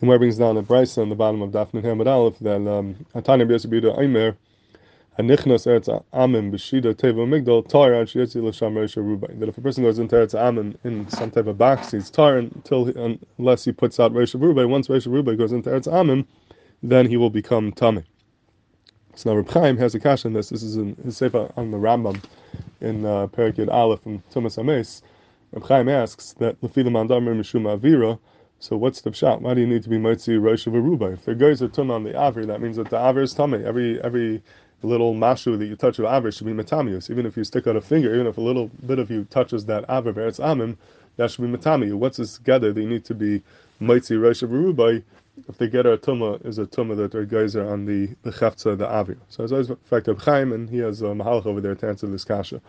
The Gemara brings down a Bryce on the bottom of Dafnei Hamad Aleph that um, Atani B'Yosef Aimer Anichnas Eretz Amim B'Shida Teva Migdal Tar Ad Shiyetzi L'Sham Reisha Rubai. That if a person goes into Eretz Amim in some type of box, he's tar until unless he puts out Reisha Rubai. Once Reisha Rubai goes into Eretz Amim, then he will become Tameh. So now Reb Chaim has a cash on this. This is in his sefer on the Rambam in uh, Parakid Aleph from Tumas Ames. Reb Chaim asks that Lefilim Andamir Mishum Avira so what's the shot? Why do you need to be mitzi rosh of a ruba? If the guys are tum on the aver, that means that the aver is tummy. Every every little mashu that you touch of aver should be metamius. Even if you stick out a finger, even if a little bit of you touches that aver, it's amim, that should be metamiu. What's this gather? They need to be mitzi rosh of a ruba. If they get a tuma is a tuma that their guys are on the the cheftza the aver. So as always, fact, Reb Chaim and he has a mahalach over there to answer this kasha.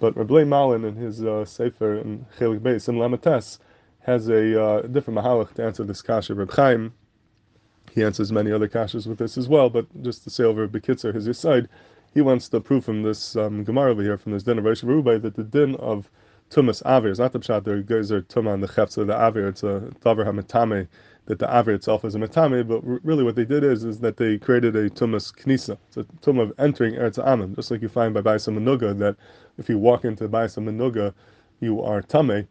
But Rabbi Malin in his uh, sefer in Chelik Beis in Lamates has a uh, different mahalach to answer this kasha. Reb Chaim, he answers many other kashas with this as well, but just to say over Bekitzer, his side, he wants to prove from this um, Gemara over here, from this din of Rosh that the din of Tumas Avir is not the pshat, there guys are Tumah on the Chefza of the Avir, it's a Tavar HaMetame, that the Avir itself is a Metame, but really what they did is is that they created a Tumas Knisa. It's a Tumah of entering Eretz Amim, just like you find by Baisa Menuga, that if you walk into Baisa Menuga, you are Tameh.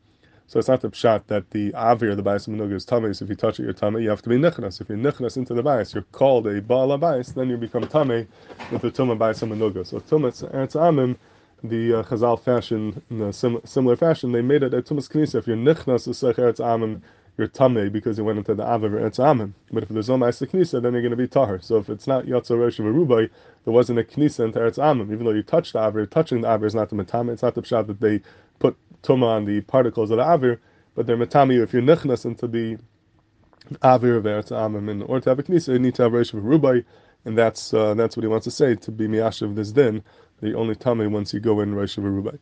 So it's not the pshat that the avir, the bias menuga is. So if you touch it, you're tummy. You have to be nichnas. If you're nichnas into the bias, you're called a baal bias. Then you become tummy with the tumah bias menuga. So tumas eretz amim, the uh, Chazal fashion, in a sim- similar fashion, they made it a tumas knisa. If you're nichnas to eretz amim, you're tummy because you went into the avir eretz amim. But if there's no ma'aseh knisa, then you're going to be tahar. So if it's not yotza rosh rubai, there wasn't a knisa into eretz amim. Even though you touched the avir, touching the avir is not the matame. It's not the pshat that they put tuma on the particles of the avir, but they're matami if you're nichnas into the avir of eretz amim in order to have a knisa, you need to have reish of rubai, and that's uh, that's what he wants to say to be miyash of this din. The only tummy once you go in reish of rubai.